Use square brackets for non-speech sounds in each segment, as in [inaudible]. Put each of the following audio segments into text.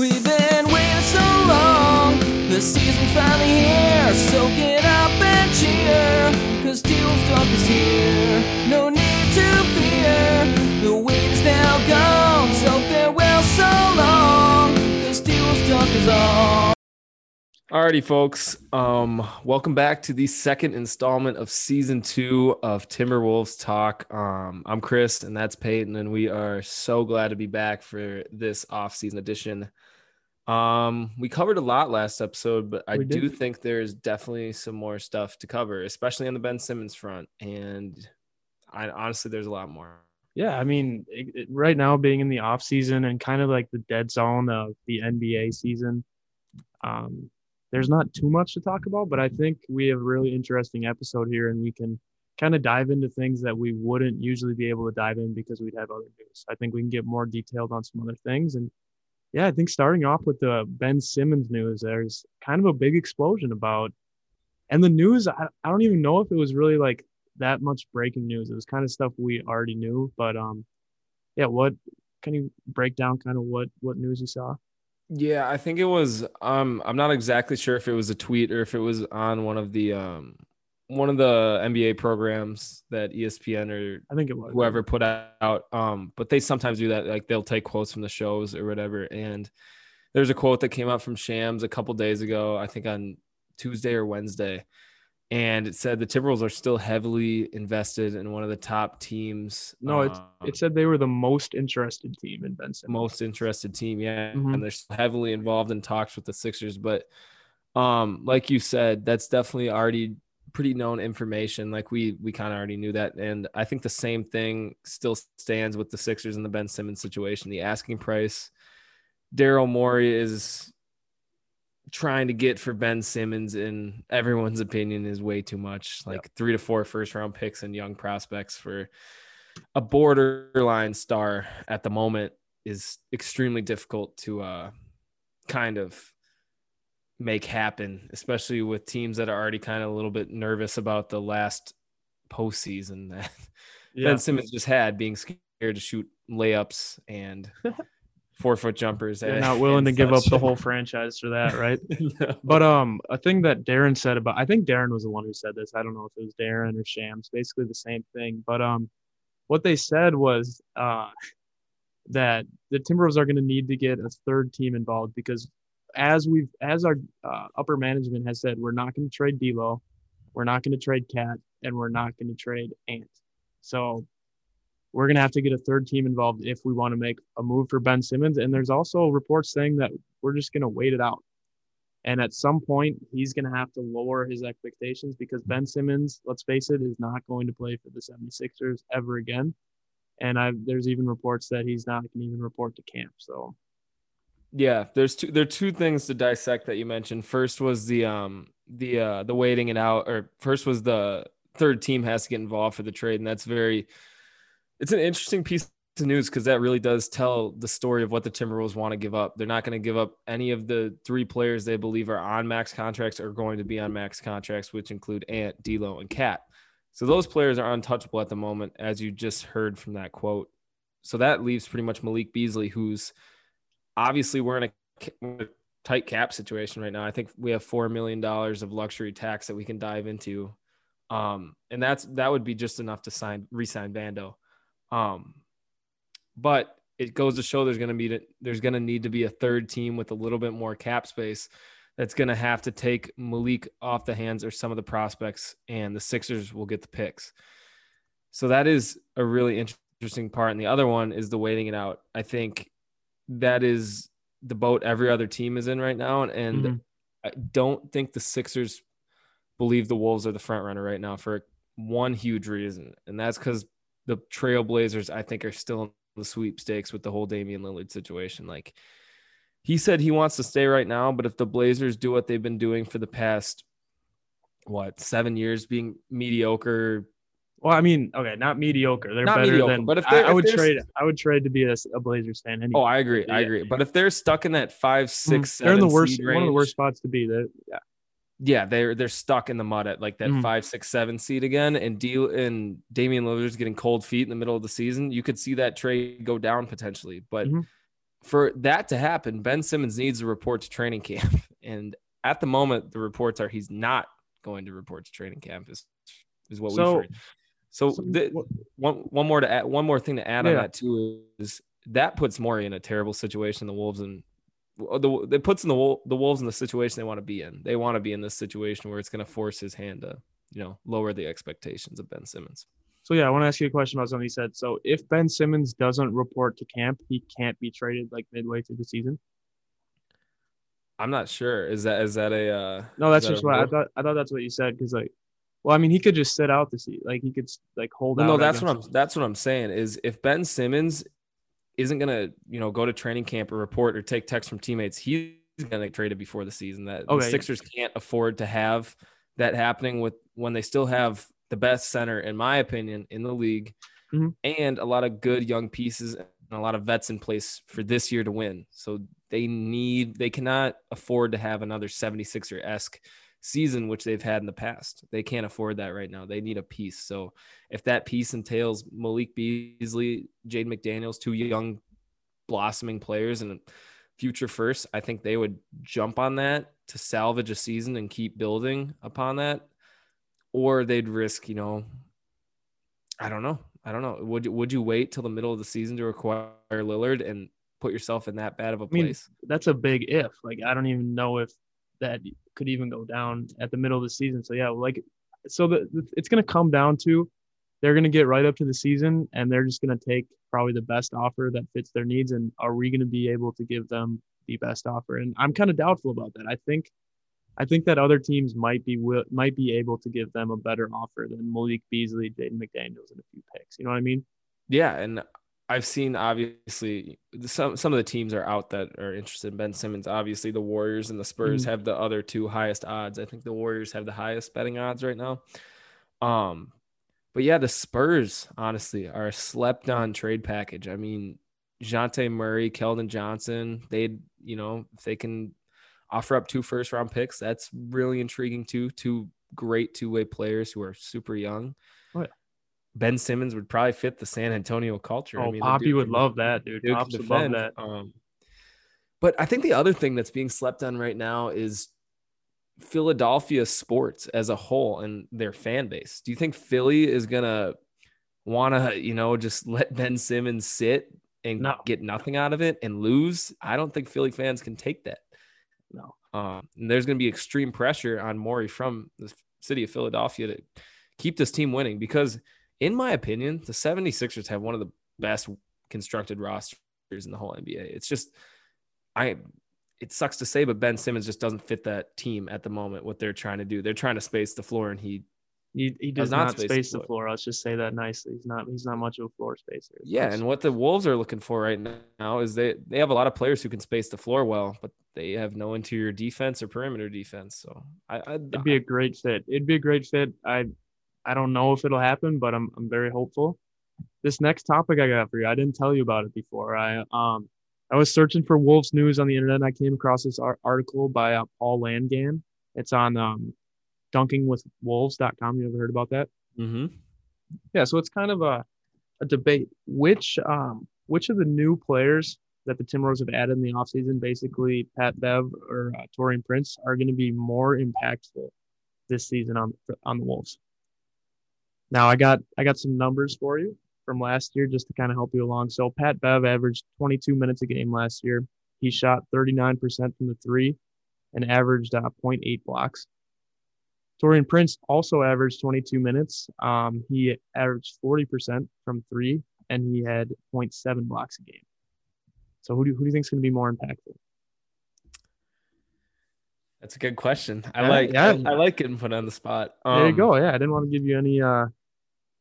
We've been waiting so long. The season's finally here. So get up and cheer. Cause Teal's Talk is here. No need to fear. The wait is now gone. So farewell so long. Cause Teal's Talk is on. Alrighty, folks. Um, welcome back to the second installment of season two of Timberwolves Talk. Um, I'm Chris, and that's Peyton, and we are so glad to be back for this off-season edition. Um, we covered a lot last episode, but I We did. do think there's definitely some more stuff to cover, especially on the Ben Simmons front. And I honestly, there's a lot more. Yeah, I mean, it, it- right now being in the off season and kind of like the dead zone of the NBA season, um, there's not too much to talk about, but I think we have a really interesting episode here, and we can kind of dive into things that we wouldn't usually be able to dive in because we'd have other news. I think we can get more detailed on some other things, and yeah, I think starting off with the Ben Simmons news, there's kind of a big explosion about, and the news, I, I don't even know if it was really like that much breaking news. It was kind of stuff we already knew, but um, yeah. What can you break down kind of what what news you saw? Yeah, I think it was. Um, I'm not exactly sure if it was a tweet or if it was on one of the um, one of the NBA programs that ESPN or I think it was whoever put out. Um, but they sometimes do that. Like they'll take quotes from the shows or whatever. And there's a quote that came out from Shams a couple days ago, I think on Tuesday or Wednesday. And it said the Timberwolves are still heavily invested in one of the top teams. No, it's um, it said they were the most interested team in Ben Simmons. most interested team. Yeah. Mhm. And they're still heavily involved in talks with the Sixers. But um, like you said, that's definitely already pretty known information. Like we we kind of already knew that. And I think the same thing still stands with the Sixers and the Ben Simmons situation. The asking price, Daryl Morey is trying to get for Ben Simmons in everyone's opinion is way too much. Like three to four first round picks and young prospects for a borderline star at the moment is extremely difficult to uh kind of make happen, especially with teams that are already kind of a little bit nervous about the last postseason that [laughs] Yeah, Ben Simmons just had, being scared to shoot layups and [laughs] four foot jumpers. they're not willing to and [laughs] give up the whole franchise for that, right? No. But um, a thing that Darren said about I think Darren was the one who said this. I don't know if it was Darren or Shams. Basically the same thing. But um, what they said was uh that the Timberwolves are going to need to get a third team involved because as we've as our uh, upper management has said, we're not going to trade D'Lo, we're not going to trade Cat, and we're not going to trade Ant. So we're going to have to get a third team involved if we want to make a move for Ben Simmons. And there's also reports saying that we're just going to wait it out. And at some point, he's going to have to lower his expectations because Ben Simmons, let's face it, is not going to play for the 76ers ever again. And I, there's even reports that he's not going to even report to camp. So, Yeah, there's two there are two things to dissect that you mentioned. First was the um the uh the waiting it out or first was the third team has to get involved for the trade and that's very it's an interesting piece of news because that really does tell the story of what the Timberwolves want to give up. They're not going to give up any of the three players they believe are on max contracts or going to be on max contracts, which include Ant, D'Lo, and Cat. So those players are untouchable at the moment, as you just heard from that quote. So that leaves pretty much Malik Beasley, who's obviously we're in a, we're in a tight cap situation right now. I think we have four million dollars of luxury tax that we can dive into, um, and that's that would be just enough to sign re-sign Bando. Um, but it goes to show there's going to be there's going to need to be a third team with a little bit more cap space that's going to have to take Malik off the hands or some of the prospects, and the Sixers will get the picks. So that is a really interesting part. And the other one is the waiting it out. I think that is the boat every other team is in right now. And, and Mhm. I don't think the Sixers believe the Wolves are the front runner right now for one huge reason. And that's because the Trailblazers, I think, are still in the sweepstakes with the whole Damian Lillard situation. Like he said he wants to stay right now, but if the Blazers do what they've been doing for the past what seven years being mediocre well, I mean, okay, not mediocre. They're Not better mediocre, than. but if I, they're- I would they're- trade, I would trade to be a, a Blazers fan. Anyway. Oh, I agree. I agree. But if they're stuck in that five, Mhm. six, they're in the worst, seed one of the worst spots to be. They're, yeah, Yeah, they're they're stuck in the mud at like that Mhm. five, six, seven seed again, and deal and Damian Lillard's getting cold feet in the middle of the season. You could see that trade go down potentially, but Mhm. for that to happen, Ben Simmons needs to report to training camp. [laughs] And at the moment, the reports are he's not going to report to training camp. Is is what So- we've heard. So, so the, what- one one more to add, one more thing to add on Yeah. that too is that puts Morey in a terrible situation. The Wolves and the it puts in the the Wolves in the situation they want to be in. They want to be in this situation where it's going to force his hand to you know lower the expectations of Ben Simmons. So yeah, I want to ask you a question about something he said. So if Ben Simmons doesn't report to camp, he can't be traded like midway through the season. I'm not sure. Is that is that a uh, No, that's just what I thought. I thought that's what you said because like, well, I mean, he could just sit out the season. Like he could like hold Well, out. no, that's what. I'm. That's what I'm saying. Is if Ben Simmons isn't gonna, you know, go to training camp or report or take texts from teammates, he's gonna get traded before the season. That Okay. the Sixers can't afford to have that happening with when they still have the best center, in my opinion, in the league, Mhm. and a lot of good young pieces and a lot of vets in place for this year to win. So they need, they cannot afford to have another 76er esque season, which they've had in the past. They can't afford that right now. They need a piece. So if that piece entails Malik Beasley, Jade McDaniels, two young blossoming players and future first, I think they would jump on that to salvage a season and keep building upon that. Or they'd risk, you know, I don't know. I don't know. Would would you wait till the middle of the season to acquire Lillard and put yourself in that bad of a mean, place? That's a big if. Like I don't even know if that could even go down at the middle of the season. So yeah, like so the, it's gonna come down to they're gonna get right up to the season and they're just gonna take probably the best offer that fits their needs. And are we gonna be able to give them the best offer? And I'm kind of doubtful about that. I think I think that other teams might be will, might be able to give them a better offer than Malik Beasley, Jaden McDaniels, and a few picks. You know what I mean? Yeah, and I've seen obviously some some of the teams are out that are interested in Ben Simmons. Obviously, the Warriors and the Spurs have the other two highest odds. I think the Warriors have the highest betting odds right now. Um, but yeah, the Spurs honestly are a slept on trade package. I mean, Dejounte Murray, Keldon Johnson, they you know if they can offer up two first round picks, that's really intriguing too. Two great two way players who are super young. Ben Simmons would probably fit the San Antonio culture. Oh, I mean, Poppy would can- love that, dude. dude Pops would love that. Um, but I think the other thing that's being slept on right now is Philadelphia sports as a whole and their fan base. Do you think Philly is gonna want to, you know, just [laughs] let Ben Simmons sit and No. get nothing out of it and lose? I don't think Philly fans can take that. No. Um, and there's going to be extreme pressure on Morey from the city of Philadelphia to keep this team winning because, in my opinion, the 76ers have one of the best constructed rosters in the whole NBA. It's just, I, it sucks to say, but Ben Simmons just doesn't fit that team at the moment, what they're trying to do. They're trying to space the floor, and he, He, he Does not not space space the the floor. I'll just say that nicely. He's not he's not much of a floor spacer. yeah. That's- And what the Wolves are looking for right now is they, they have a lot of players who can space the floor well, but they have no interior defense or perimeter defense. So I, I it'd be a great fit. It'd be a great fit. I I don't know if it'll happen, but I'm I'm very hopeful. This next topic I got for you, I didn't tell you about it before. I um I was searching for Wolves news on the internet. and I came across this ar- article by uh, Paul Langan. It's on um, dunkingwithwolves.com. You ever heard about that? hmm Yeah, so it's kind of a, a debate. Which um which of the new players that the Timberwolves have added in the offseason, basically Pat Bev or uh, Taurean Prince, are going to be more impactful this season on on the Wolves. Now I got I got some numbers for you from last year just to kind of help you along. So Pat Bev averaged 22 minutes a game last year. He shot 39% from the three and averaged uh, 0.8 blocks. Taurean Prince also averaged 22 minutes. Um, he averaged 40% from three, and he had 0.7 blocks a game. So who do, who do you think is going to be more impactful? That's a good question. I Yeah, like yeah. I, I like getting put on the spot. there you Um, go. Yeah, I didn't want to give you any uh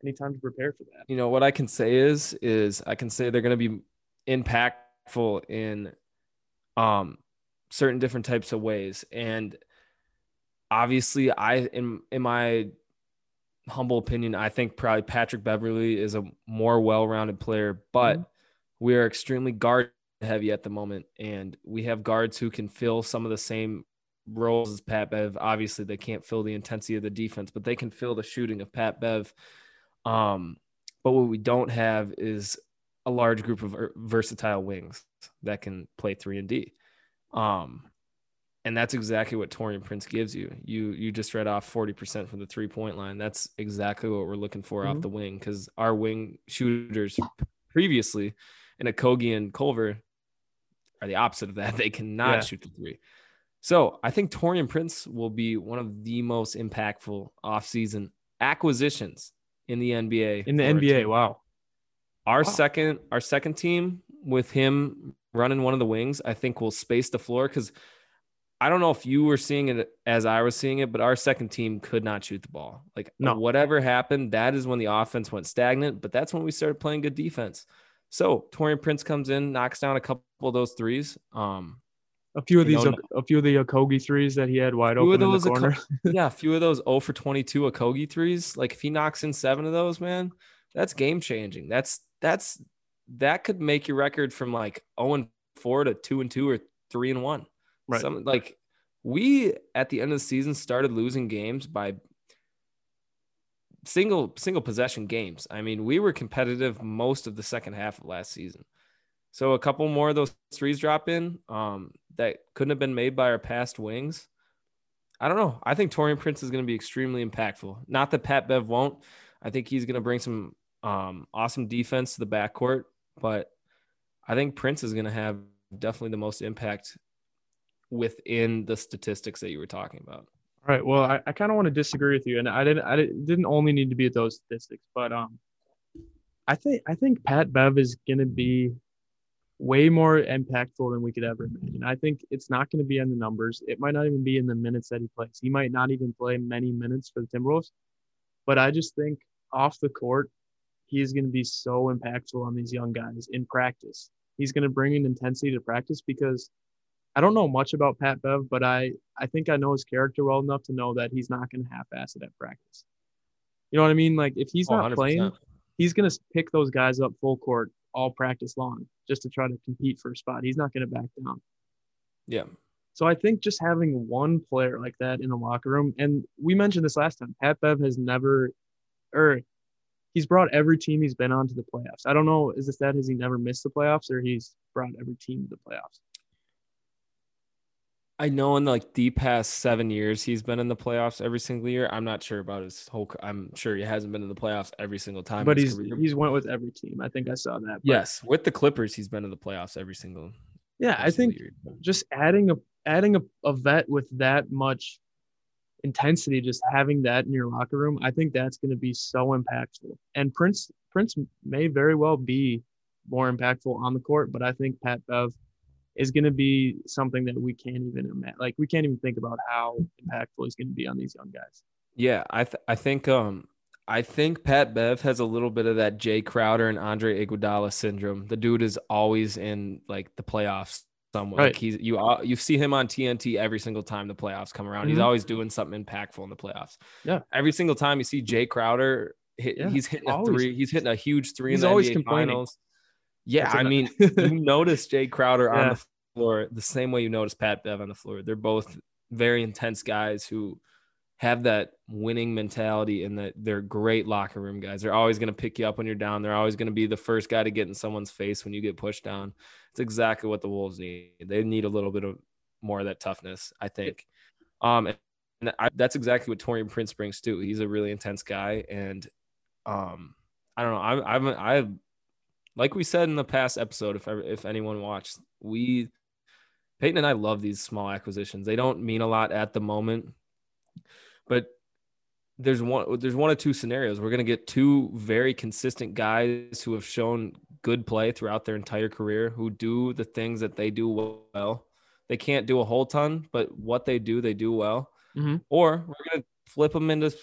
any time to prepare for that. You know what I can say is is I can say they're going to be impactful in um certain different types of ways and obviously I in in my humble opinion I think probably Patrick Beverley is a more well-rounded player but Mhm. we are extremely guard heavy at the moment and we have guards who can fill some of the same roles as Pat Bev. Obviously, they can't fill the intensity of the defense, but they can fill the shooting of Pat Bev. Um, but what we don't have is a large group of versatile wings that can play three and D. Um, and that's exactly what Taurean Prince gives you. You you just read off 40% from the three point line. That's exactly what we're looking for Mhm. off the wing because our wing shooters previously in Okogie and Culver are the opposite of that. [laughs] They cannot Yeah. shoot the three. So I think Taurean Prince will be one of the most impactful offseason acquisitions in the NBA. in the NBA. Wow. Our Wow. second, our second team with him running one of the wings, I think will space the floor because I don't know if you were seeing it as I was seeing it, but our second team could not shoot the ball. Like No. whatever happened, that is when the offense went stagnant. But that's when we started playing good defense. So Taurean Prince comes in, knocks down a couple of those threes. Um, A few of these, know, a few of the Okogie threes that he had wide open in the corner. [laughs] yeah, a few of those 0 for 22 Okogie threes. Like if he knocks in seven of those, man, that's game changing. That's that's that could make your record from like 0 and 4 to 2 and 2 or 3 and 1. Right. Some like we at the end of the season started losing games by single single possession games. I mean, we were competitive most of the second half of last season. So a couple more of those threes drop in um, that couldn't have been made by our past wings. I don't know. I think Taurean Prince is going to be extremely impactful. Not that Pat Bev won't. I think he's going to bring some um, awesome defense to the backcourt, but I think Prince is going to have definitely the most impact within the statistics that you were talking about. All right. Well, I, I kind of want to disagree with you, and I didn't. I didn't, only need to be at those statistics, but um, I think I think Pat Bev is going to be way more impactful than we could ever imagine. I think it's not going to be in the numbers. It might not even be in the minutes that he plays. He might not even play many minutes for the Timberwolves, but I just think off the court, he's going to be so impactful on these young guys in practice. He's going to bring an intensity to practice because I don't know much about Pat Bev, but I I think I know his character well enough to know that he's not going to half-ass it at practice. You know what I mean? Like if he's Oh, not 100%. playing, he's going to pick those guys up full court all practice long just to try to compete for a spot. He's not going to back down. Yeah. So I think just having one player like that in the locker room, and we mentioned this last time, Pat Bev has never, or he's brought every team he's been on to the playoffs. I don't know, is this that has he never missed the playoffs or he's brought every team to the playoffs? I know in like the past seven years he's been in the playoffs every single year. I'm not sure about his whole. I'm sure he hasn't been in the playoffs every single time. but he's career. he's went with every team. I think I saw that. But yes with the Clippers he's been in the playoffs every single. yeah, every I single think year. just adding a adding a, a vet with that much intensity, just having that in your locker room, I think that's going to be so impactful. And Prince Prince may very well be more impactful on the court, but I think Pat Bev is going to be something that we can't even imagine. Like we can't even think about how impactful he's going to be on these young guys. Yeah, I th- I think um I think Pat Bev has a little bit of that Jae Crowder and Andre Iguodala syndrome. The dude is always in like the playoffs somewhere. Like Right. he's you you see him on TNT every single time the playoffs come around. He's Mhm. always doing something impactful in the playoffs. Yeah. Every single time you see Jae Crowder, hit, Yeah, he's hitting a always. three. He's hitting a huge three He's in the always NBA complaining. finals. Yeah, I mean, you notice Jae Crowder on the floor the same way you notice Pat Bev on the floor. They're both very intense guys who have that winning mentality and that they're great locker room guys. They're always going to pick you up when you're down. They're always going to be the first guy to get in someone's face when you get pushed down. It's exactly what the Wolves need. They need a little bit of more of that toughness, I think. Um, and I, that's exactly what Taurean Prince brings too. He's a really intense guy, and um, I don't know. I, I'm I like we said in the past episode. If ever, if anyone watched, we Peyton and I love these small acquisitions. They don't mean a lot at the moment, but there's one there's one of two scenarios. We're gonna get two very consistent guys who have shown good play throughout their entire career, who do the things that they do well. They can't do a whole ton, but what they do, they do well. Mhm. Or we're gonna flip them into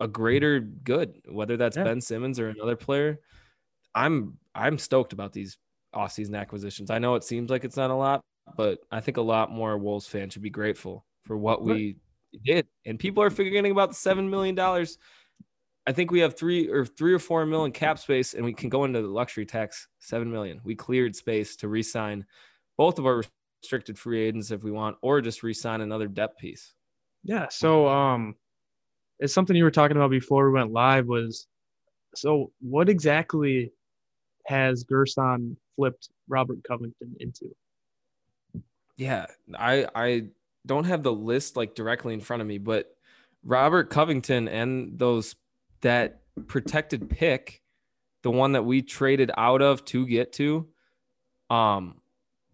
a greater good, whether that's Yeah. Ben Simmons or another player. I'm I'm stoked about these offseason acquisitions. I know it seems like it's not a lot, but I think a lot more Wolves fans should be grateful for what we did. And people are forgetting about the seven million dollars. I think we have three or three or four million cap space, and we can go into the luxury tax seven million. We cleared space to re-sign both of our restricted free agents if we want, or just re-sign another depth piece. Yeah. So um it's something you were talking about before we went live was so what exactly has Gersson flipped Robert Covington into? Yeah, I I don't have the list like directly in front of me, but Robert Covington and those that protected pick, the one that we traded out of to get to, um,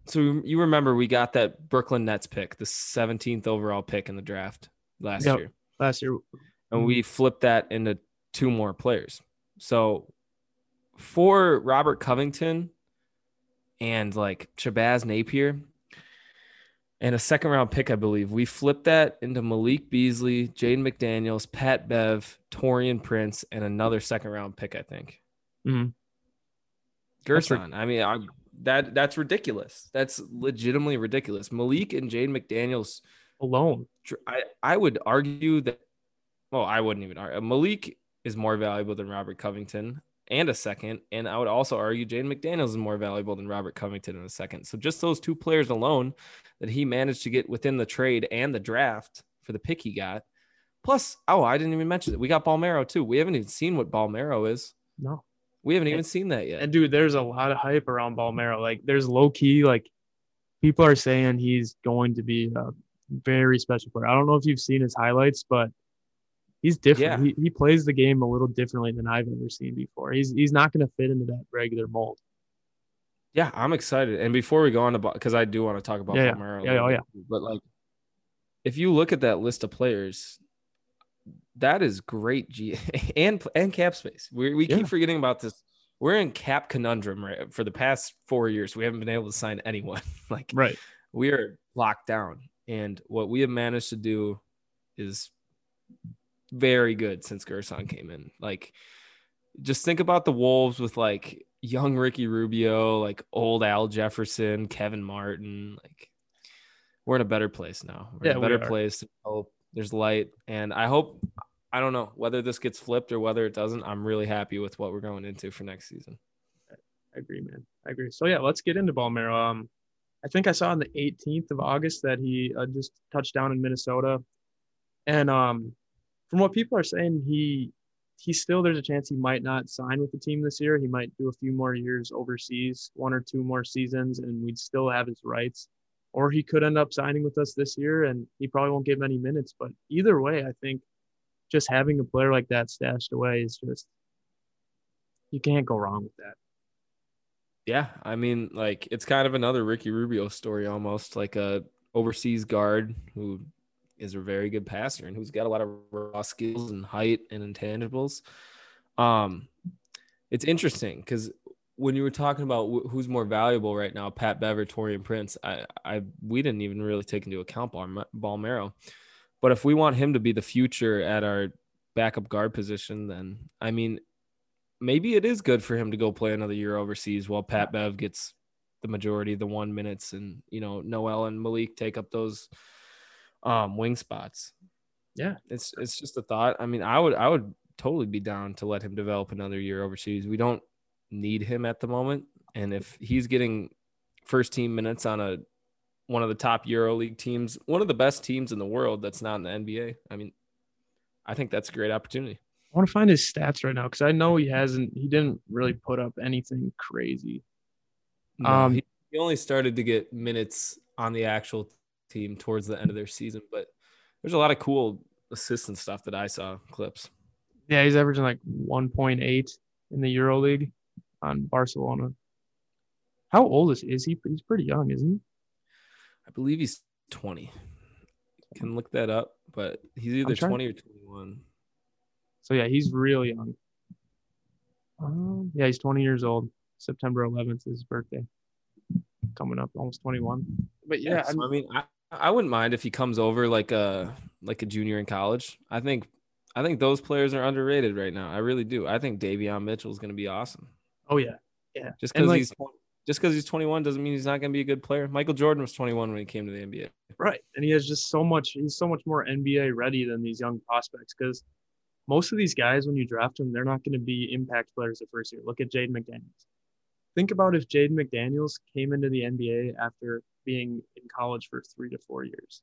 so you remember we got that Brooklyn Nets pick, the 17th overall pick in the draft last Yep. year, Last year, and we flipped that into two more players. So for Robert Covington and like Shabazz Napier and a second round pick, I believe we flipped that into Malik Beasley, Jaden McDaniels, Pat Bev, Taurean Prince, and another second round pick. I think. Mhm. Ri- Gersson. I mean, I, that that's ridiculous. That's legitimately ridiculous. Malik and Jaden McDaniels. alone. I I would argue that. Well, I wouldn't even argue. Malik is more valuable than Robert Covington and a second, and I would also argue Jaden McDaniels is more valuable than Robert Covington in a second. So just those two players alone that he managed to get within the trade and the draft for the pick he got. Plus, oh, I didn't even mention it. We got Bolmaro too. We haven't even seen what Bolmaro is. No. We haven't even seen that yet. And dude, there's a lot of hype around Bolmaro. Like, there's low key, like, people are saying he's going to be a very special player. I don't know if you've seen his highlights, but he's different. Yeah. He, he plays the game a little differently than I've ever seen before. He's he's not going to fit into that regular mold. Yeah, I'm excited. And before we go on to because I do want to talk about Yeah, yeah. Yeah, oh, bit, But like, if you look at that list of players, that is great. G [laughs] and and cap space. We we Yeah. keep forgetting about this. We're in cap conundrum right for the past four years. We haven't been able to sign anyone. [laughs] like Right. we are locked down, and what we have managed to do is very good since Gersson came in. Like, just think about the Wolves with like young Ricky Rubio, like old Al Jefferson, Kevin Martin. Like, we're in a better place now. We're in Yeah, a better place. Hope there's light, and I hope. I don't know whether this gets flipped or whether it doesn't. I'm really happy with what we're going into for next season. I agree, man. I agree. So yeah, let's get into Bolmaro. Um, I think I saw on the 18th of August that he uh, just touched down in Minnesota, and um, from what people are saying, he he still there's a chance he might not sign with the team this year. He might do a few more years overseas, one or two more seasons, and we'd still have his rights. Or he could end up signing with us this year, and he probably won't get many minutes. But either way, I think just having a player like that stashed away is just you can't go wrong with that. Yeah, I mean, like it's kind of another Ricky Rubio story almost, like a overseas guard who is a very good passer and who's got a lot of raw skills and height and intangibles. Um, it's interesting because when you were talking about wh- who's more valuable right now, Pat Bever, Taurean Prince, I, I, we didn't even really take into account Balm- Bolmaro. But if we want him to be the future at our backup guard position, then I mean, maybe it is good for him to go play another year overseas while Pat Bev gets the majority of the one minutes and you know Noel and Malik take up those um wing spots. Yeah. It's it's just a thought. I mean, I would I would totally be down to let him develop another year overseas. We don't need him at the moment. And if he's getting first team minutes on a one of the top Euro League teams, one of the best teams in the world that's not in the NBA, I mean, I think that's a great opportunity. I want to find his stats right now because I know he hasn't. He didn't really put up anything crazy. No, Um, he, he only started to get minutes on the actual team towards the end of their season, but there's a lot of cool assistant stuff that I saw clips. Yeah, he's averaging like 1.8 in the Euro League on Barcelona. How old is he? Is he? He's pretty young, isn't he? I believe he's 20. Can look that up, but he's either 20 or 21. So yeah, he's real young. Um, yeah, he's 20 years old. September 11th is his birthday. Coming up, almost 21. But yeah, so, I'm- I mean, I, I wouldn't mind if he comes over like a like a junior in college. I think I think those players are underrated right now. I really do. I think Davion Mitchell is going to be awesome. oh yeah, yeah. Just because like- he's just because he's 21 doesn't mean he's not going to be a good player. Michael Jordan was 21 when he came to the NBA. Right. And he has just so much, he's so much more NBA ready than these young prospects because most of these guys, when you draft them, they're not going to be impact players the first year. Look at Jaden McDaniels. Think about if Jaden McDaniels came into the NBA after being in college for three to four years.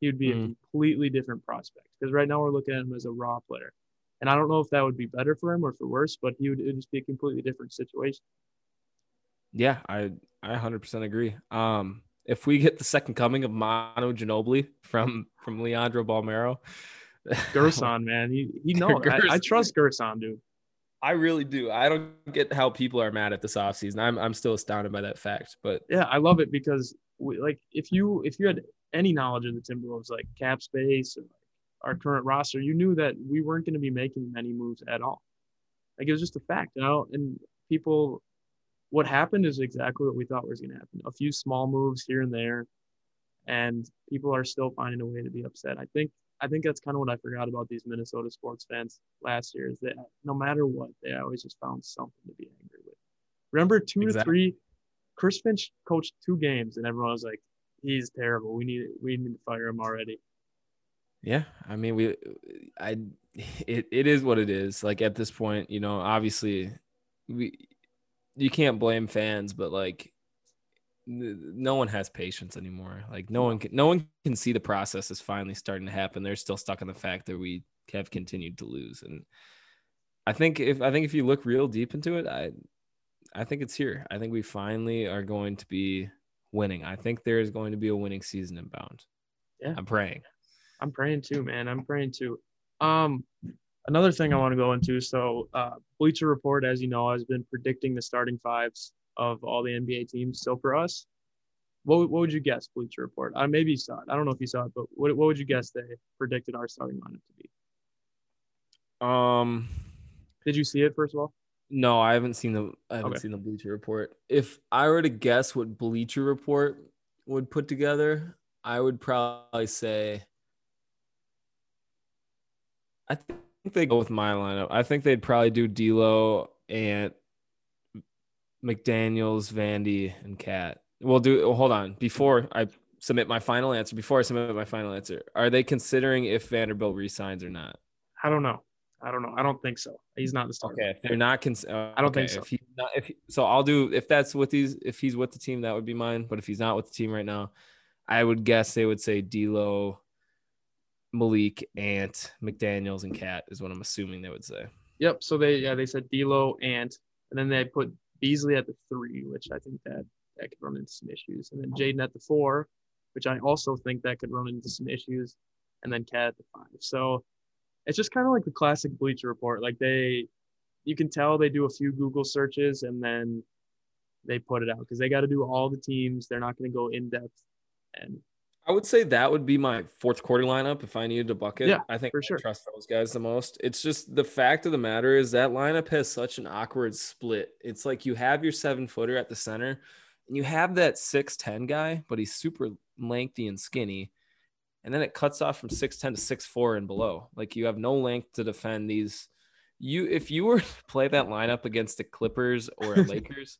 He would be a Mhm. completely different prospect because right now we're looking at him as a raw player. And I don't know if that would be better for him or for worse, but he would, just be a completely different situation. Yeah, I I 100% agree. Um, if we get the second coming of Manu Ginobili from from Leandro Bolmaro, [laughs] Gersson, man, he he knows. I, I trust Gersson, dude. I really do. I don't get how people are mad at this offseason. I'm I'm still astounded by that fact. But yeah, I love it because we, like if you if you had any knowledge of the Timberwolves like cap space or like our current roster, you knew that we weren't going to be making many moves at all. Like it was just a fact, you know. And people, what happened is exactly what we thought was going to happen. A few small moves here and there, and people are still finding a way to be upset. I think I think that's kind of what I forgot about these Minnesota sports fans last year is that no matter what, they always just found something to be angry with. Remember two exactly. to three, Chris Finch coached two games, and everyone was like, "He's terrible. We need we need to fire him already." Yeah, I mean, we, I, it, it is what it is. Like at this point, you know, obviously, we, you can't blame fans, but like no one has patience anymore. Like no one can, no one can see the process is finally starting to happen. They're still stuck in the fact that we have continued to lose. And I think if I think if you look real deep into it, I I think it's here. I think we finally are going to be winning. I think there is going to be a winning season inbound. Yeah. I'm praying. I'm praying too, man. I'm praying too. Um another thing I want to go into. So uh Bleacher Report, as you know, has been predicting the starting fives of all the NBA teams. So for us, what, what would you guess, Bleacher Report? Uh, maybe you saw it. I don't know if you saw it, but what, what would you guess they predicted our starting lineup to be? Um, did you see it first of all? No, I haven't seen the I haven't okay. seen the Bleacher Report. If I were to guess what Bleacher Report would put together, I would probably say I think they go with my lineup. I think they'd probably do D'Lo and McDaniels, Vandy, and Cat. We'll do. Well, hold on. Before I submit my final answer, before I submit my final answer, are they considering if Vanderbilt resigns or not? I don't know. I don't know. I don't think so. He's not the starter. Okay, if they're not. Cons- uh, I don't okay, think so. If he's not, if he, so, I'll do. If that's what these. If he's with the team, that would be mine. But if he's not with the team right now, I would guess they would say D'Lo, Malik, Ant, McDaniel's, and Cat is what I'm assuming they would say. Yep. So they yeah they said D'Lo, Ant, and then they put Beasley at the three, which I think that that could run into some issues, and then Jaden at the four, which I also think that could run into some issues, and then Cat at the five. So it's just kind of like the classic Bleacher Report. Like they, you can tell they do a few Google searches and then they put it out because they got to do all the teams. They're not going to go in depth and I would say that would be my fourth quarter lineup if I needed to bucket. Yeah, I think for sure. Trust those guys the most. It's just the fact of the matter is that lineup has such an awkward split. It's like you have your seven footer at the center, and you have that six ten guy, but he's super lengthy and skinny, and then it cuts off from six ten to six four and below. Like you have no length to defend these. You if you were [laughs] to play that lineup against the Clippers or [laughs] Lakers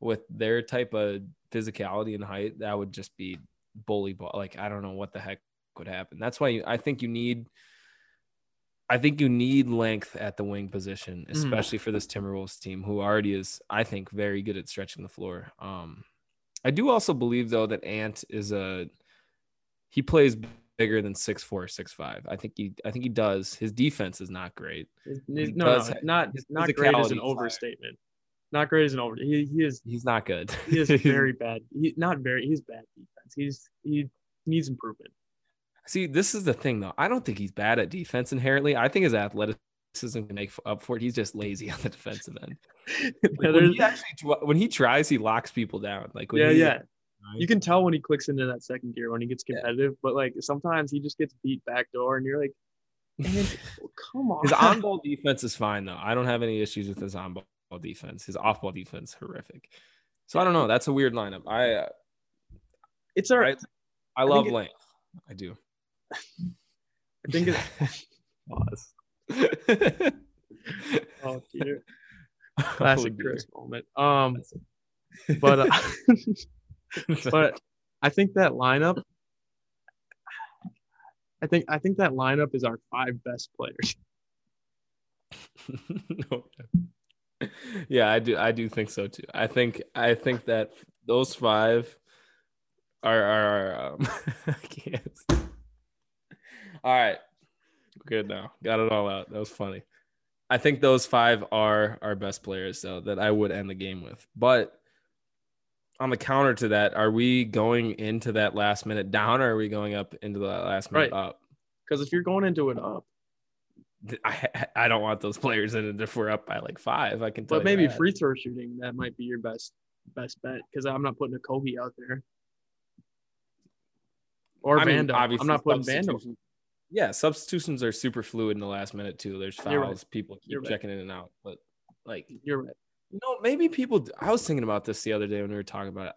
with their type of physicality and height, that would just be bully ball. Like I don't know what the heck would happen. That's why I think you need. I think you need length at the wing position, mm-hmm. especially mm. for this Timberwolves team, who already is, I think, very good at stretching the floor. Um, I do also believe though that Ant is a he plays bigger than six four, six five. I think he I think he does. His defense is not great. no, no, have, not not great is an overstatement. Not great is an over. He, he is. He's not good. he is [laughs] very bad. He not very. He's bad defense. He's he needs improvement. See, this is the thing though. I don't think he's bad at defense inherently. I think his athleticism can make up for it. He's just lazy on the defensive end. [laughs] like when he actually when he tries, he locks people down. Like yeah, yeah. You can tell when he clicks into that second gear when he gets competitive, yeah. but like sometimes he just gets beat back door, and you're like, [laughs] come on. His [laughs] on ball defense is fine though. I don't have any issues with his on ball defense. His off ball defense horrific. So I don't know. That's a weird lineup. I uh, it's all right. I, I love length. I do. I think it [laughs] pause. oh dear. Classic oh, dear. Chris moment. Um but uh, [laughs] but I think that lineup I think I think that lineup is our five best players. [laughs] [laughs] yeah, I do. I do think so too. I think. I think that those five are are. Um, I can't. All right, good now. Got it all out. That was funny. I think those five are our best players, though, that I would end the game with. But on the counter to that, are we going into that last minute down or are we going up into the last minute Right. up? Because if you're going into it up, I [laughs] I don't want those players in it if we're up by like five. I can tell but maybe that. free throw shooting, that might be your best best bet. Because I'm not putting Okogie out there. Or I Vando. obviously I'm not putting Vando. Yeah, substitutions are super fluid in the last minute too. There's You're right. people keep You're right. checking in and out. But like, You're right. Know, maybe people. I was thinking about this the other day when we were talking about it,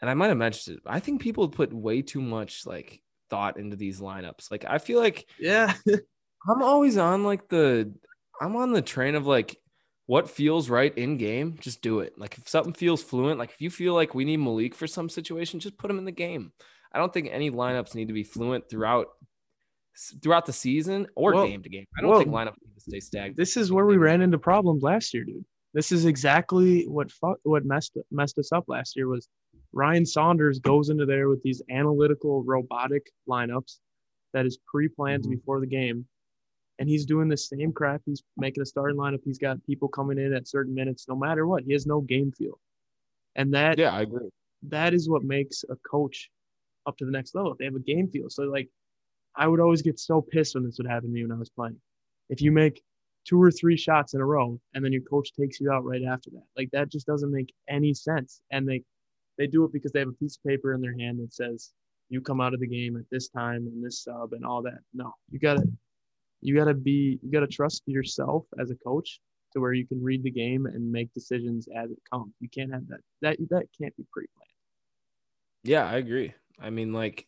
and I might have mentioned it. I think people put way too much like thought into these lineups. Like, I feel like Yeah. [laughs] I'm always on like the I'm on the train of like what feels right in game, just do it. Like if something feels fluent, like if you feel like we need Malik for some situation, just put him in the game. I don't think any lineups need to be fluent throughout throughout the season or game to game. I don't think lineups need to stay stagnant. this is where we ran into problems last year, dude. This is exactly what fu- what messed messed us up last year was Ryan Saunders goes into there with these analytical robotic lineups that is pre-planned Mhm. before the game. And he's doing the same crap. He's making a starting lineup. He's got people coming in at certain minutes, no matter what. He has no game feel. And that Yeah, I agree. that is what makes a coach up to the next level. If they have a game feel. So like I would always get so pissed when this would happen to me when I was playing. If you make two or three shots in a row and then your coach takes you out right after that. Like that just doesn't make any sense. And they they do it because they have a piece of paper in their hand that says you come out of the game at this time and this sub and all that. No, you gotta you gotta be you gotta trust yourself as a coach to where you can read the game and make decisions as it comes. You can't have that that that can't be pre-planned. Yeah, I agree. I mean, like,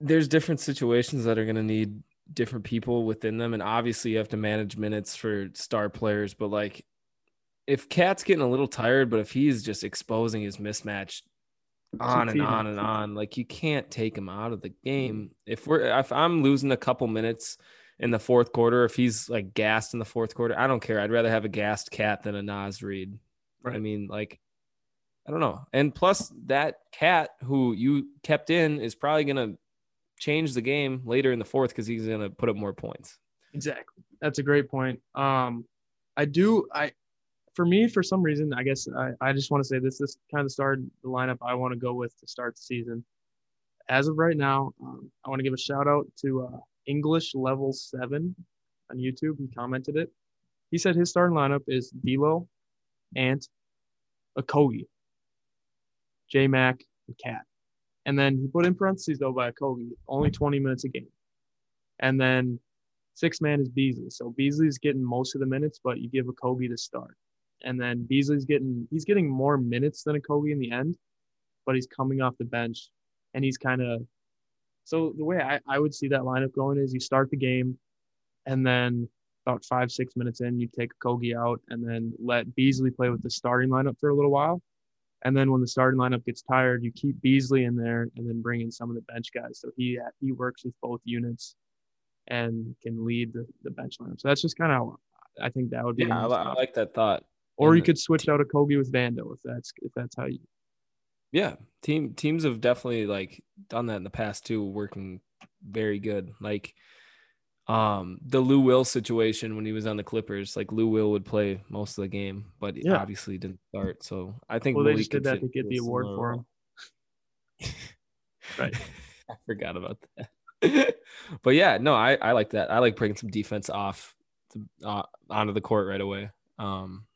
there's different situations that are going to need different people within them. And obviously, you have to manage minutes for star players. But, like, if Cat's getting a little tired, but if he's just exposing his mismatch on and on and on, like, you can't take him out of the game. If we're, if I'm losing a couple minutes in the fourth quarter, if he's like gassed in the fourth quarter, I don't care. I'd rather have a gassed cat than a Naz Reid. Right. I mean, like, I don't know. And plus, that cat who you kept in is probably going to change the game later in the fourth because he's going to put up more points. Exactly. That's a great point. Um, I do. I, for me, for some reason, I guess I, I just want to say this. This kind of started the lineup I want to go with to start the season. As of right now, um, I want to give a shout out to uh, English Level Seven on YouTube. He commented it. He said his starting lineup is D'Lo, Ant, Okogie, J Mac, and Cat. And then he put in parentheses though by Okogie, only 20 minutes a game. And then six man is Beasley. So Beasley's getting most of the minutes, but you give Okogie to start. And then Beasley's getting he's getting more minutes than Okogie in the end, but he's coming off the bench and he's kind of so the way I, I would see that lineup going is you start the game and then about five, six minutes in, you take Kogi out and then let Beasley play with the starting lineup for a little while. And then when the starting lineup gets tired, you keep Beasley in there and then bring in some of the bench guys. So he he works with both units and can lead the, the bench lineup. So that's just kind of I think that would be. Yeah, I, I like that thought. or you could switch out Okogie with Vando if that's if that's how you. Yeah, team teams have definitely like done that in the past too, working very good. Like um the Lou Will situation when he was on the Clippers, like Lou Will would play most of the game, but Yeah. obviously didn't start. So I think Well, they just did that to get the award for him. [laughs] Right. [laughs] I forgot about that. [laughs] but yeah, no, I I like that. I like bringing some defense off to, uh, onto the court right away. Um,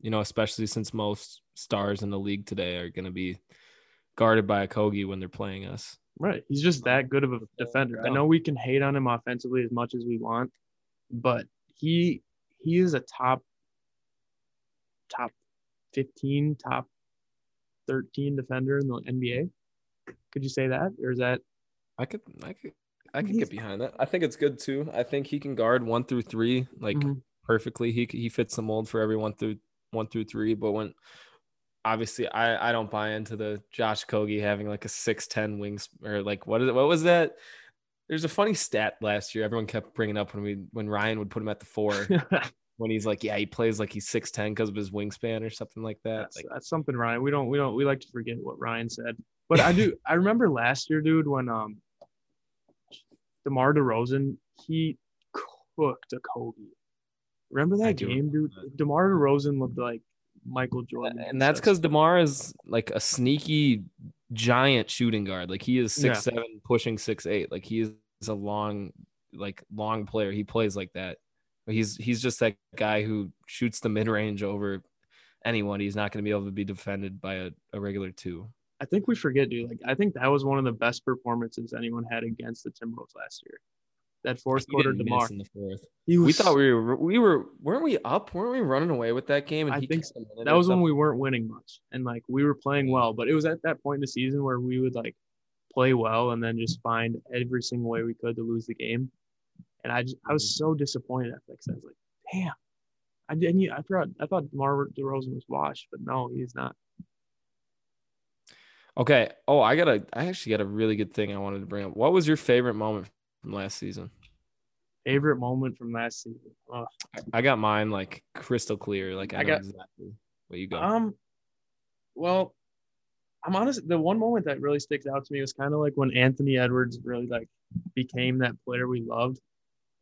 you know, especially since most stars in the league today are going to be guarded by Okogie when they're playing us. Right. He's just that good of a defender. I know we can hate on him offensively as much as we want, but he he is a top top 15, top 13 defender in the NBA. Could you say that? Or is that I could, I could, I could get behind that. I think it's good too. I think he can guard one through three like Mhm. perfectly. He he fits the mold for every one through one through three. But when obviously I I don't buy into the Josh Okogie having like a six ten wings or like what is it? What was that? There's a funny stat last year. Everyone kept bringing up when we when Ryan would put him at the four [laughs] when he's like, yeah, he plays like he's six ten because of his wingspan or something like that. that's, Like, that's something Ryan. We don't we don't we like to forget what Ryan said. But I do [laughs] I remember last year, dude, when um DeMar DeRozan, he cooked Okogie. Remember I that do game, dude? remember DeMar DeRozan looked like Michael Jordan. and that's because Demar is like a sneaky giant shooting guard. Like he is six Yeah. seven, pushing six eight. Like he is a long, like long player. He plays like that. He's he's just that guy who shoots the mid range over anyone. He's not going to be able to be defended by a, a regular two. I think we forget, dude. Like I think that was one of the best performances anyone had against the Timberwolves last year. That fourth He quarter, didn't DeMar. in the fourth. He was, We thought we were we were weren't we up? Weren't we running away with that game? And I he think kept them in it that was when we weren't winning much, and like we were playing well. But it was at that point in the season where we would like play well and then just find every single way we could to lose the game. And I just I was mm-hmm. so disappointed at that 'cause I was like, damn. I didn't. I thought I thought DeMar DeRozan was washed, but no, he's not. Okay. Oh, I got a. I actually got a really good thing I wanted to bring up. What was your favorite moment from last season? Favorite moment from last season. Ugh. I got mine like crystal clear. Like I, I got- exactly what you got. Um, well, I'm honest. The one moment that really sticks out to me was kind of like when Anthony Edwards really like became that player we loved.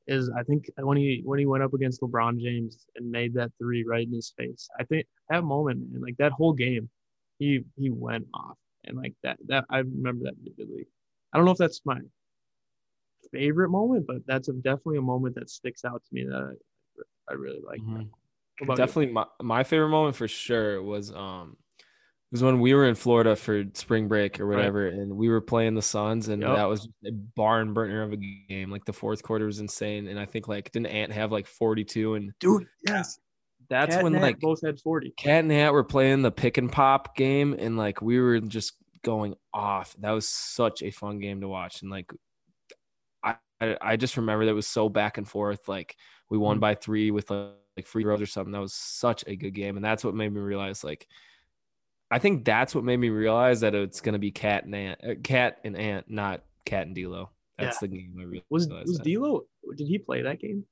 Is I think when he when he went up against LeBron James and made that three right in his face. I think that moment and like that whole game, he he went off and like that that I remember that vividly. I don't know if that's my favorite moment, but that's a, definitely a moment that sticks out to me that I, I really like. Mhm. You? Definitely, my, my favorite moment for sure was um was when we were in Florida for spring break or Right. whatever, and we were playing the Suns, and Yep. that was a barn burner of a game. Like the fourth quarter was insane, and I think like didn't Ant have like forty two, and dude. Yes, that's Cat when like both had forty. Cat and Nat were playing the pick and pop game, and like we were just going off. That was such a fun game to watch, and like I I, just remember that it was so back and forth. Like we won Mhm. by three with like, like free throws or something. That was such a good game, and that's what made me realize like. I think that's what made me realize that it's gonna be Cat and Ant, uh, Cat and Ant, not Cat and D'Lo. That's the game I realized. Was that. was D'Lo? Did he play that game?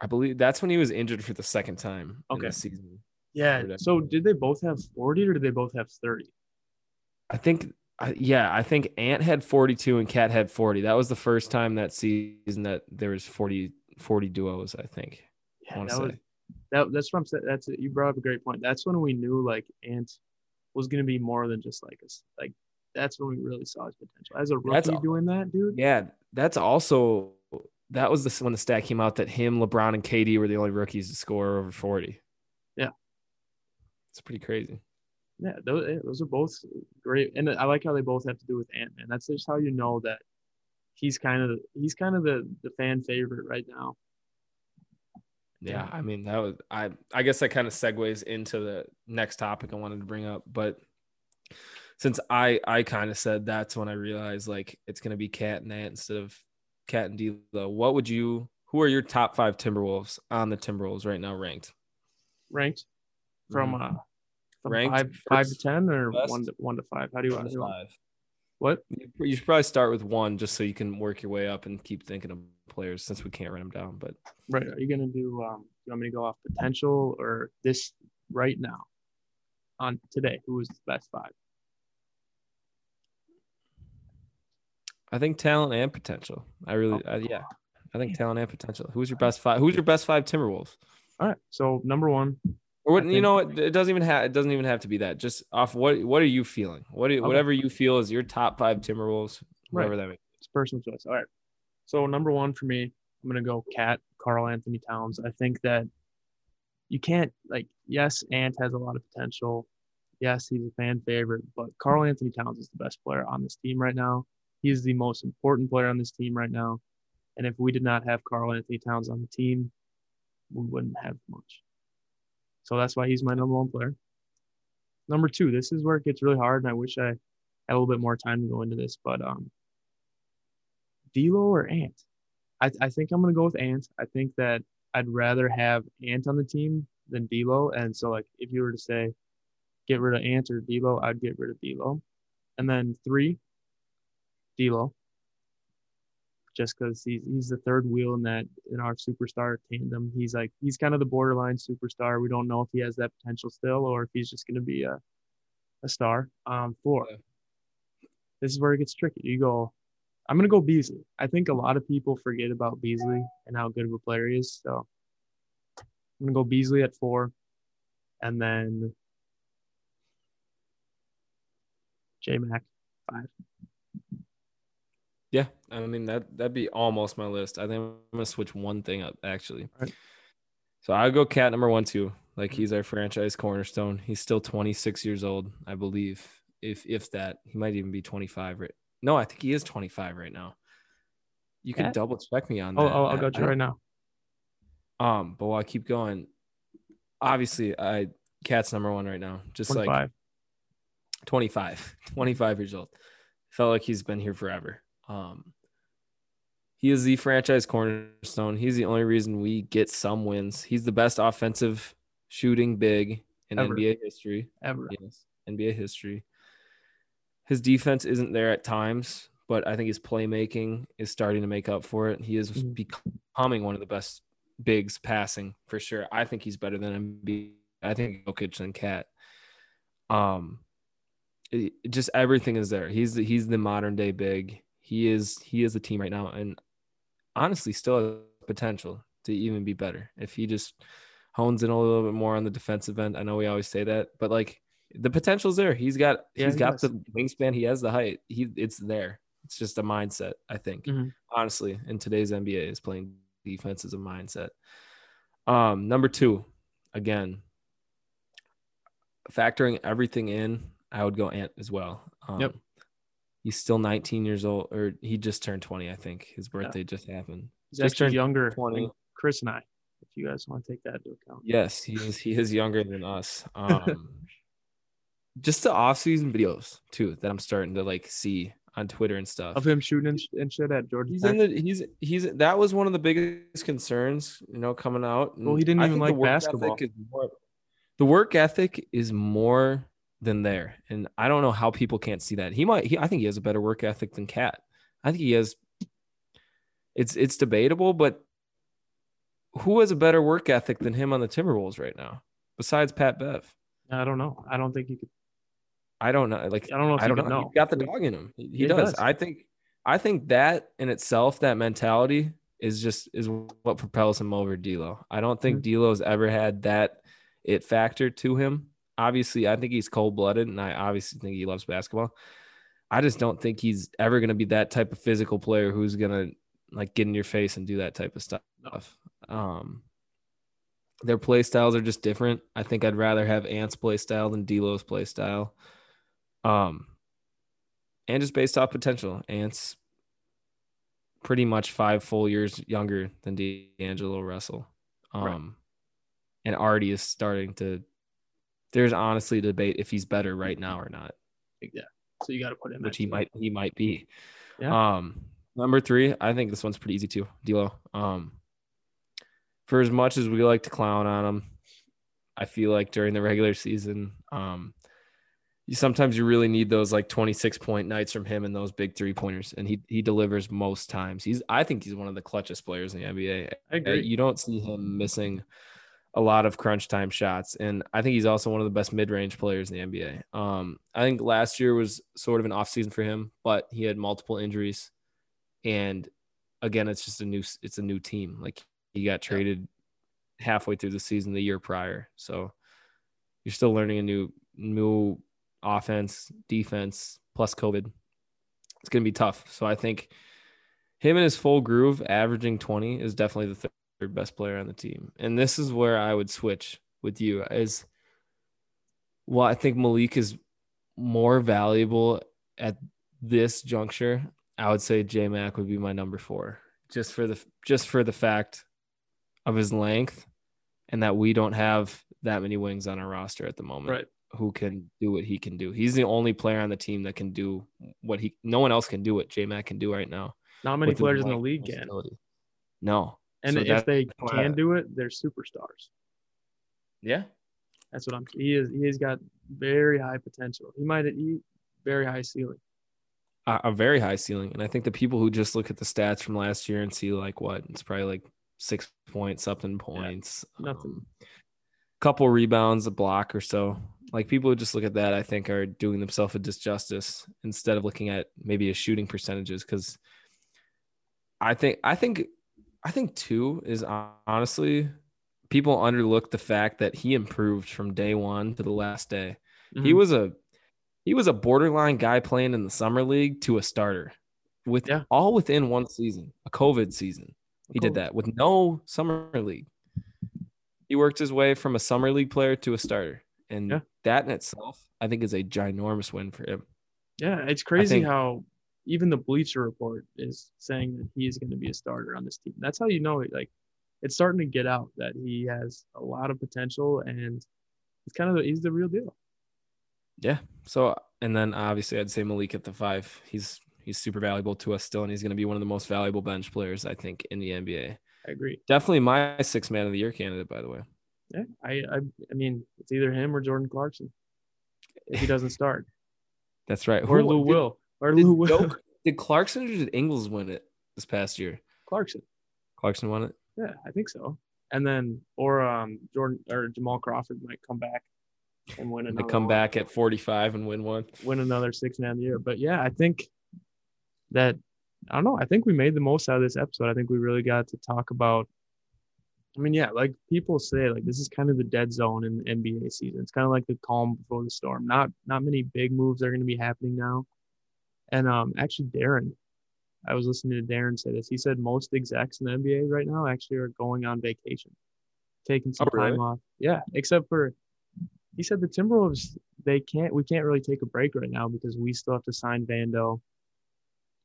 I believe that's when he was injured for the second time in Okay. the season. Yeah. So did they both have forty or did they both have thirty? I think, I- yeah, I think Ant had 42 and Cat had 40. That was the first time that season that there was 40, 40 duos. I think. Yeah, want that to was that. That's what I'm saying. That's it. You brought up a great point. That's when we knew like Ant was gonna be more than just like us. Like that's when we really saw his potential as a rookie That's doing that, dude. Yeah, that's also that was the when the stat came out that him, LeBron, and KD were the only rookies to score over 40. Yeah. it's pretty crazy. Yeah, those, eh, those are both great, and I like how they both have to do with Ant Man. That's just how you know that he's kind of he's kind of the the fan favorite right now. Yeah, I mean that was I. I guess that kind of segues into the next topic I wanted to bring up, but since I I kind of said that's when I realized like it's gonna be Cat and Ant instead of Cat and D'Lo. What would you? Who are your top five Timberwolves on the Timberwolves right now ranked? Ranked from uh Mm-hmm. Ranked five five to ten or best? one to one to five. How do you want to? Five. What? You should probably start with one just so you can work your way up and keep thinking of players since we can't run them down. But Right. Are you gonna do um you want me to go off potential or this right now? On today, who is the best five? I think talent and potential. I really, uh, yeah, I think talent and potential. Who's your best five? Who's your best five Timberwolves? All right. So number one, Or what? You know? It doesn't even have. It doesn't even have to be that. Just off what? What are you feeling? What? Okay. Whatever you feel is your top five Timberwolves. Right. Whatever that means. it's personal choice. All right. So number one for me, I'm gonna go Cat Carl Anthony Towns. I think that you can't like yes, Ant has a lot of potential. Yes, he's a fan favorite, but Carl Anthony Towns is the best player on this team right now. He's the most important player on this team right now. And if we did not have Carl Anthony Towns on the team, we wouldn't have much. So that's why he's my number one player. Number two, this is where it gets really hard, and I wish I had a little bit more time to go into this, but um, D'Lo or Ant? I, I think I'm gonna go with Ant. I think that I'd rather have Ant on the team than D'Lo, and so like if you were to say get rid of Ant or D'Lo, I'd get rid of D'Lo. And then three, D'Lo, just because he's he's the third wheel in that in our superstar tandem. He's like he's kind of the borderline superstar. We don't know if he has that potential still or if he's just going to be a a star. Um, four. Yeah. This is where it gets tricky. You go. I'm going to go Beasley. I think a lot of people forget about Beasley and how good of a player he is. So I'm going to go Beasley at four, and then J Mac five. Yeah, I mean that that'd be almost my list. I think I'm gonna switch one thing up actually. Alright. So I'll go cat number one too. Like Mhm. he's our franchise cornerstone. He's still 26 years old, I believe. If if that, he might even be 25 right. No, I think he is 25 right now. You can Cat? double check me on that. Oh, I'll, I'll go to right now. Um, but while I keep going, obviously I cat's number one right now. Just Twenty like 25 [laughs] 25 years old felt like he's been here forever um he is the franchise cornerstone he's the only reason we get some wins he's the best offensive shooting big in Ever. nba history Ever. yes nba history his defense isn't there at times but i think his playmaking is starting to make up for it he is Mhm. becoming one of the best bigs passing for sure i think he's better than Embiid. i think Jokic and cat um it just everything is there. He's the, he's the modern day big. He is he is the team right now, and honestly, still has potential to even be better if he just hones in a little bit more on the defensive end. I know we always say that, but like the potential's there. He's got Yeah, he's he got does. the wingspan. He has the height. He it's there. It's just a mindset. I think Mhm. honestly, in today's NBA, is playing defense is a mindset. Um, number two, again, factoring everything in, I would go Ant as well. Um, Yep. He's still 19 years old, or he just turned 20. I think his birthday just happened. He's Just actually younger 20. than Chris and I. If you guys want to take that into account. Yes, he is. He is younger than us. [laughs] Um, just the off-season videos too that I'm starting to like see on Twitter and stuff. Of him shooting and, and shit at Georgia He's Tech. in the he's he's that was one of the biggest concerns, you know, coming out. Well, he didn't even like basketball. more- the work ethic is more than there, and I don't know how people can't see that. He might. He, I think he has a better work ethic than Cat. I think he has. It's it's debatable, but who has a better work ethic than him on the Timberwolves right now, besides Pat Bev? I don't know. I don't think he could. I don't know. Like I don't know I don't know. know. He's got the dog in him. He, he He does. does. I think. I think that in itself, that mentality is just is what propels him over D'Lo. I don't think Mm-hmm. D'Lo's ever had that it factor to him. Obviously, I think he's cold blooded, and I obviously think he loves basketball. I just don't think he's ever going to be that type of physical player who's going to like get in your face and do that type of stuff. Um, their play styles are just different. I think I'd rather have Ant's play style than D'Lo's play style. Um, and just based off potential, Ant's pretty much five full years younger than D'Angelo Russell. Um, Right. and already is starting to. There's honestly debate if he's better right now or not, Yeah. So you got to put him. which he might he might be. Yeah. Um, number three, I think this one's pretty easy too. D'Lo. Um, for as much as we like to clown on him, I feel like during the regular season, um, you sometimes you really need those like 26 point nights from him and those big three pointers, and he he delivers most times. He's I think he's one of the clutchest players in the NBA. I agree. You don't see him missing a lot of crunch time shots, and I think he's also one of the best mid range players in the NBA. Um, I think last year was sort of an off season for him, but he had multiple injuries, and again, it's just a new it's a new team. Like he got traded halfway through the season the year prior, so you're still learning a new new offense, defense, plus COVID. It's gonna be tough. So I think him in his full groove, averaging 20, is definitely the third best player on the team. And this is where I would switch with you is well, I think Malik is more valuable at this juncture. I would say J Mac would be my number four, just for the just for the fact of his length and that we don't have that many wings on our roster at the moment Right. who can do what he can do. He's the only player on the team that can do what he no one else can do what J Mac can do right now. Not many players in the league can. No. And So if they why I- can do it, they're superstars. Yeah. That's what I'm. He is. He has got very high potential. He might. He very high ceiling. a, a very high ceiling. And I think the people who just look at the stats from last year and see like what it's probably like six points, something points, nothing. um, couple rebounds, a block or so. Like people who just look at that, I think are doing themselves a disjustice instead of looking at maybe his shooting percentages. Because I think I think I think two is honestly people underlook the fact that he improved from day one to the last day. He Mhm. was a He was a borderline guy playing in the summer league to a starter, with Yeah. all within one season, a COVID season. He did that with no summer league. He worked his way from a summer league player to a starter, and Yeah. that in itself, I think, is a ginormous win for him. Yeah, it's crazy how even the Bleacher Report is saying that he's going to be a starter on this team. That's how you know it. Like, it's starting to get out that he has a lot of potential, and he's kind of the, he's the real deal. Yeah. So, and then obviously, I'd say Malik at the five. He's he's super valuable to us still, and he's going to be one of the most valuable bench players I think in the NBA. I agree. Definitely my six man of the year candidate, by the way. Yeah, I I, I mean, it's either him or Jordan Clarkson if he [laughs] doesn't start, That's right. or Who- Lou Will, or Did, Lou [laughs] did Clarkson or did Ingles win it this past year? Clarkson. Clarkson won it. Yeah, I think so. And then or um Jordan or Jamal Crawford might come back and win They another come one. back at 45 and win one. win another six man of the year. But yeah, I think that I don't know. I think we made the most out of this episode. I think we really got to talk about. I mean, yeah, like people say, like this is kind of the dead zone in the NBA season. It's kind of like the calm before the storm. Not not many big moves are going to be happening now. And um, actually, Darren, I was listening to Darren say this. He said most execs in the NBA right now actually are going on vacation, taking some Oh, really? time off. Yeah, except for he said the Timberwolves they can't we can't really take a break right now because we still have to sign Vando.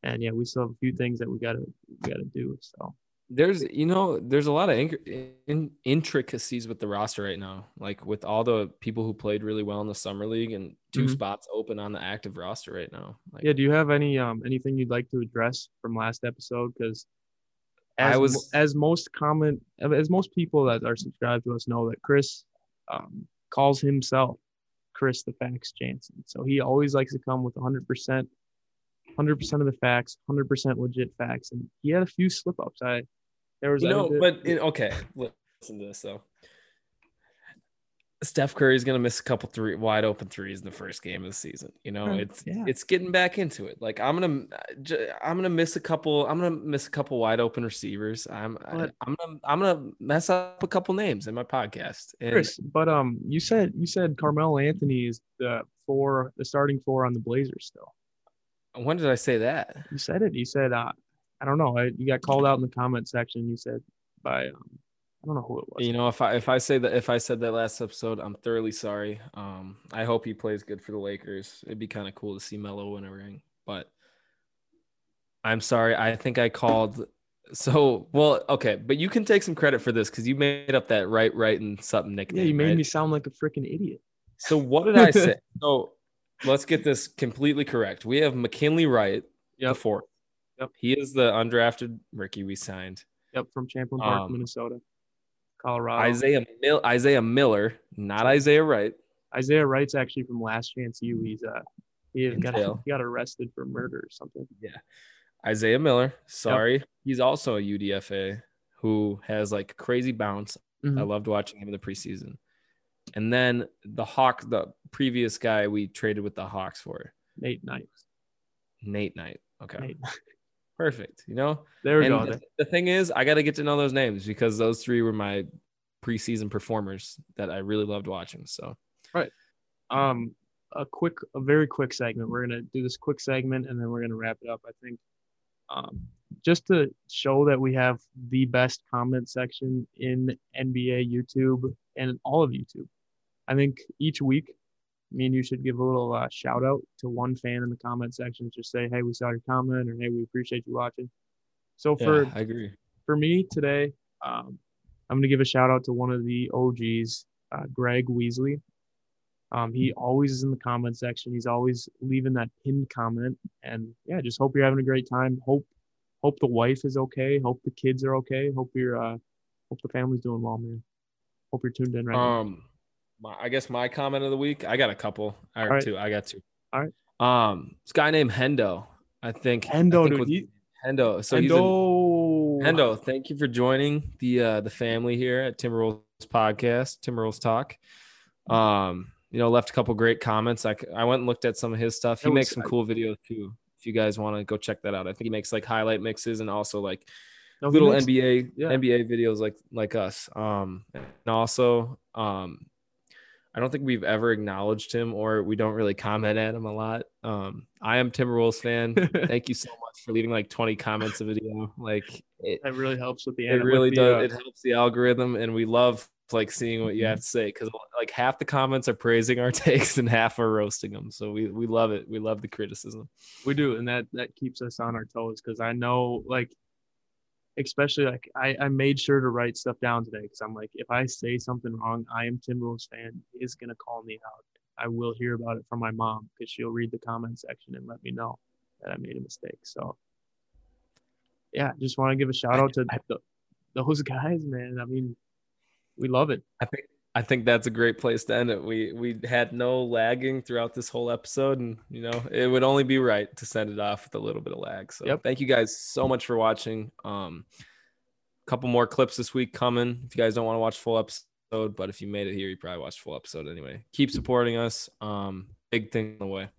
And yeah, we still have a few things that we gotta we gotta do. So There's, you know, there's a lot of in, intricacies with the roster right now. Like with all the people who played really well in the summer league and 2 Mhm. spots open on the active roster right now. Like, yeah, do you have any um anything you'd like to address from last episode? Because I as, was- as most comment as most people that are subscribed to us know that Chris um, calls himself Chris the Facts Jansen. So he always likes to come with 100 percent 100% of the facts, 100% legit facts. And he had a few slip ups. I, there was, you I know, but it, okay, listen to this though. Steph Curry's gonna miss a couple three wide open threes in the first game of the season. You know, it's yeah. it's getting back into it. Like I'm gonna I'm gonna miss a couple. I'm gonna miss a couple wide open receivers. I'm I, But- I'm gonna I'm gonna mess up a couple names in my podcast. And Chris, but um, you said you said Carmelo Anthony is the four, the starting four on the Blazers still. when did I say that? You said it. You said uh, I don't know. I, you got called out in the comment section. You said by um, I don't know who it was. You know, if I if I say that if I said that last episode, I'm thoroughly sorry. Um, I hope he plays good for the Lakers. It'd be kind of cool to see Melo win a ring, but I'm sorry. I think I called. So well, okay, but you can take some credit for this because you made up that right, right, and something nickname. yeah, you made right? me sound like a freaking idiot. So what did I [laughs] say? so let's get this completely correct. We have McKinley Wright, Yep. the fourth. Yep. He is the undrafted rookie we signed. Yep, from Champlin Park, Um, Minnesota, Colorado. Isaiah Mill, Isaiah Miller, not Isaiah Wright. Isaiah Wright's actually from Last Chance U. He's uh, he got he got arrested for murder or something. Yeah. Isaiah Miller. Sorry. He's also a UDFA who has like crazy bounce. Mhm. I loved watching him in the preseason. And then the Hawk, the previous guy we traded with the Hawks for, Nate Knight. Nate Knight. Okay. Nate. Perfect. You know, There we and go. the, the thing is, I got to get to know those names because those three were my preseason performers that I really loved watching. So, right. um a quick a very quick segment we're going to do this quick segment and then we're going to wrap it up i think um just to show that we have the best comment section in nba youtube and all of youtube i think each week me and you should give a little uh, shout out to one fan in the comment section just say hey we saw your comment or hey we appreciate you watching so for yeah, I agree. for me today, um, I'm going to give a shout out to one of the OGs, uh, Greg Weasley. Um, he always is in the comment section. He's always leaving that pinned comment. And yeah, just hope you're having a great time. Hope hope the wife is okay. Hope the kids are okay. Hope you're uh, hope the family's doing well, man. Hope you're tuned in right now. My, I guess my comment of the week. I got a couple. I got right. two. I got two. All right. Um, this guy named Hendo. I think Hendo, I think dude. He, Hendo. So Hendo. Hendo. Thank you for joining the uh the family here at Timberwolves podcast, Timberwolves Talk. Um, you know, left a couple great comments. i went and looked at some of his stuff. He makes some cool videos too. If you guys want to go check that out, I think he makes like highlight mixes and also like No, little makes- NBA yeah. NBA videos like like us. Um, and also um, I don't think we've ever acknowledged him or we don't really comment at him a lot. Um, I am Timberwolves fan. [laughs] Thank you so much for leaving like 20 comments a video. Like it, That really helps with the. it really the, does. uh, it helps the algorithm, and we love like seeing what you have to say because like half the comments are praising our [laughs] takes and half are roasting them. So we we love it. We love the criticism. We do, and that that keeps us on our toes because I know, like, especially like I I made sure to write stuff down today because I'm like, if I say something wrong, I am Timberwolves fan is gonna call me out. I will hear about it from my mom because she'll read the comment section and let me know that I made a mistake. So, yeah, just want to give a shout out to the, those guys, man. I mean, we love it. I think I think that's a great place to end it. We we had no lagging throughout this whole episode, and you know it would only be right to send it off with a little bit of lag. So Yep. thank you guys so much for watching. Um, couple more clips this week coming. If you guys don't want to watch full episode, but if you made it here, you probably watched full episode anyway. Keep supporting us. Um, big thing on the way.